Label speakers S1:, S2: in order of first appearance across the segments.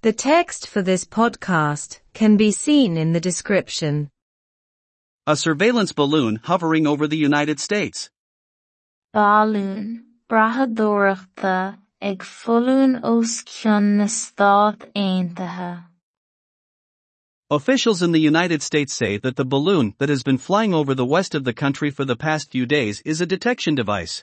S1: The text for this podcast can be seen in the description.
S2: A surveillance balloon hovering over the United States.
S3: Balún brathadóireachta ag follún os cionn na
S2: Officials in the United States say that the balloon that has been flying over the west of the country for the past few days is a detection device.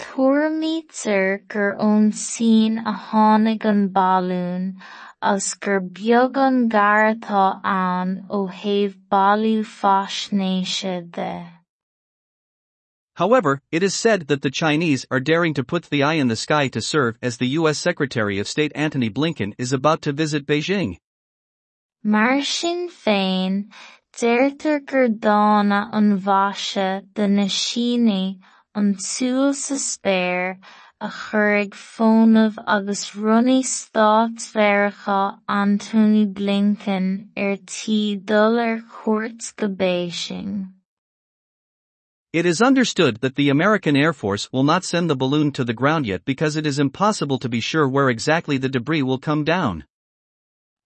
S3: Tuairimítear gur ón sin a tháinig an balún agus gur beag an gar atá ann ó thaobh bailiú faisnéise de.
S2: However, it is said that the Chinese are daring to put the eye in the sky to serve as the U.S. Secretary of State Antony Blinken is about to visit Beijing.
S3: Mar sin féin, deirtear gur dána an bhaise de na Síne an túil sa spéir a chur ag fónamh agus runnaí Stáit-Mheiriceá Antony Blinken er ar tí dul ar cuairt go Beijing.
S2: It is understood that the American Air Force will not send the balloon to the ground yet because it is impossible to be sure where exactly the debris will come down.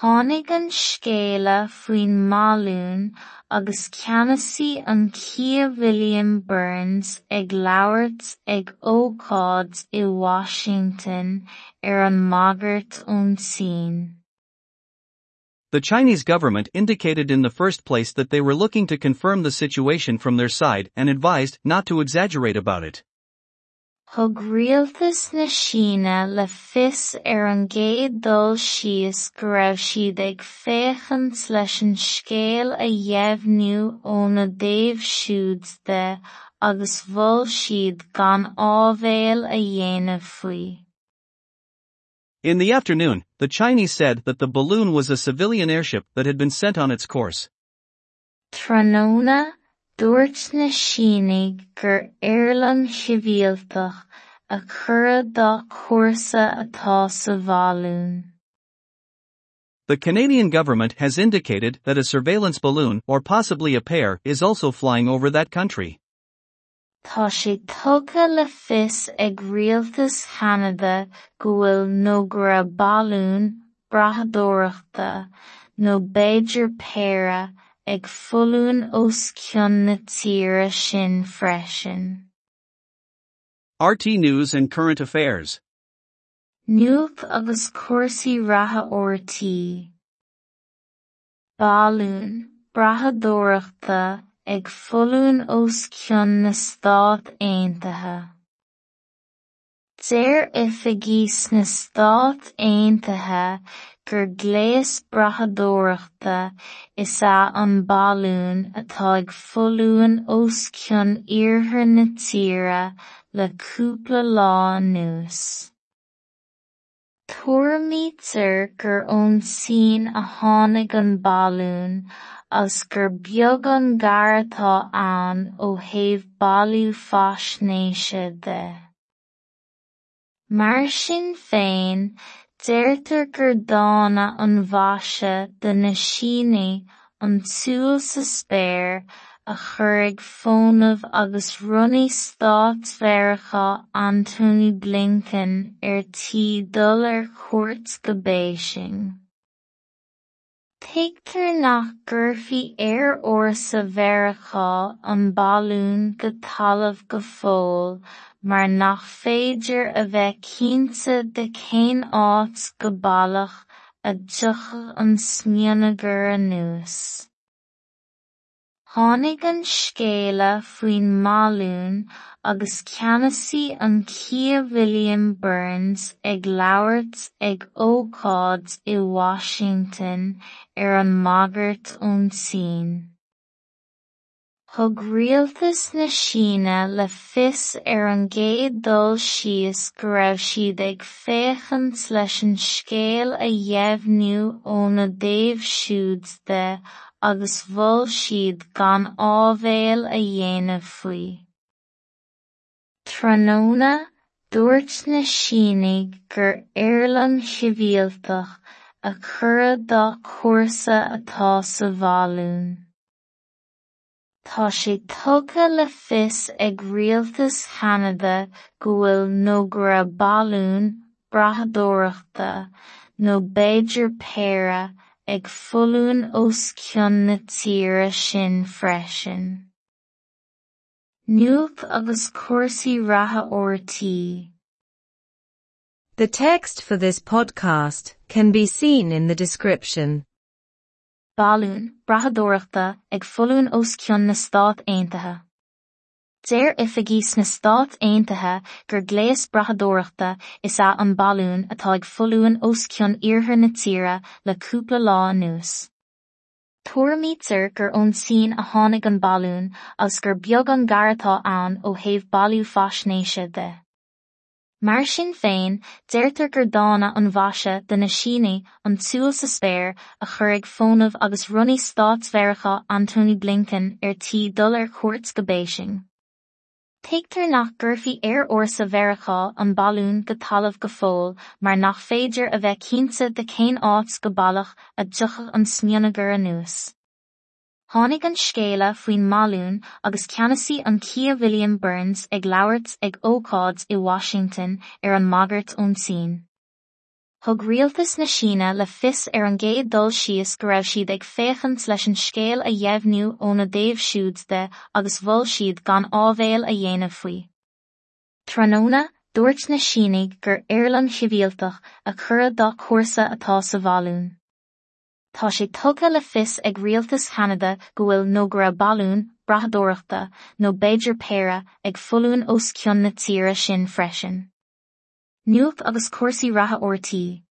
S3: Tháinig an scéala faoin mbalún agus ceannasaí an Chia William Burns ag labhairt ag ócáid i Washington ar an magairt ón sin.
S2: The Chinese government indicated in the first place that they were looking to confirm the situation from their side and advised not to exaggerate about it.
S3: Thug rialtas na Síne le fios ar an gcéad dul síos go raibh siad ag féachant leis an scéal a dhéimhniú ó na daobhsiúd de agus bhfuil siad gan ábhéal a dhéanamh faoi.
S2: In the afternoon, the Chinese said that the balloon was a civilian airship that had been sent on its course.
S3: Tróna dúirt na Síne gur Airlean Shibhialtach a chur dá atá sa.
S2: The Canadian government has indicated that a surveillance balloon or possibly a pair is also flying over that country.
S3: Tá sé tugadh le fios ag rialtas Canada go bhfuil nó gur a balún brathadóireachta nó péire ag follún os cionn na tíre sin freisin.
S2: RTÉ News and Current Affairs.
S3: Nuacht agus cuasaí ratha ortaí. Balún brathadóireachta ag follún os cionn na Stát Aontaithe. Deir oifigís na Stát Aontaithe gur gléas brathadóireachta is ea an balún atá ag follúin os cionn iarthar na tíre le cúpla lá anuas. Tuairimítear gur ón sin a tháinig an balún agus gur beag an gar atá ann ó thaobh bailiú faisnéise de. Mar sin féin, deirtear gur dána an bhaise de na Síne an túil sa spéir a fónamh agus runnaí Stáit-Mheiriceá Antony Blinken ar tí dul ar cuairt go Beijing. Teigtear nach gcuirfí air or sa an balún go talamh go mar nach féidir a bheith de cén áit go a dtugadh an smianagar anuas. Tháinig an scéala faoin mbalún agus an Kia William Burns ag labhairt ag ócáid i Washington ar an tsin. Thug rialtas na Síne le fios ar an gcéad dul síos go raibh siad ag féachant leis an scéal a dhéimhniú ó na daobhsiúd de agus bhfuil siad gan ábhéal a dhéanamh faoi. Tráthnóna, dúirt na Sínig gur Éirlinn Shibhialtach a chur do chúrsa atá sa bhfálún. Tá sé tugadh le fios ag rialtas Cheanada go bhfuil nó go raibh balún brathadóireachta nó b'fhéidir péire ag foilún os tíre sin freisin. Nuacht agus cúrsaí ratha ortaí.
S1: The text for this podcast can be seen in the description.
S3: Balún brathadóireachta ag foilún os cionn na Stát Aontaithe. Déir oifigís na Stát Aontaithe gur gléas brathadóireachta is ea an balún atá ag foilún os cionn iarthar na tíre le cúpla lá anuas. Tuairimítear gur ón tsin a tháinig an balún agus gur beag an gcaireatá ann ó thaobh bailú faisnéise de. Mar sin féin deirtear gur dána an bhaise de na Síne an túil sa spéir a chur ag fónamh agus runnaí Stáitsmheiriceá Anthony Blinken ar tí dul ar chuairt go Béising. Teigtar nach gurfií ar orsa Mheiriceá an balún go talamh go fóil mar nach féidir a bheith cinnte de céin áit go bailach a dtucha an smionagar anuas. Tháinig an scéala faoin mbalún agus ceannasaí an Kia William Burns ag labhairt ag ócáid i Washington ar an magairt ón tsin. Thug rialtas na Síne le fios ar an gcéad dul síos go raibh siad ag féachant leis an scéal a dhéimhniú ó na daobhsiúd de agus bhfuil siad gan ábhéal a dhéanamh faoi. Tráthnóna, dúirt na Sínig gur Éirlinn Shibhialtach a chur do cuasa atá sa bhálún. Tá sé tugadh le fios ag rialtas Cheanada go bhfuil nó go raibh balún brathadóireachta nó b'fhéidir péire ag foilún os cionn na tíre sin freisin. Nuacht agus cuasaí ratha ortaí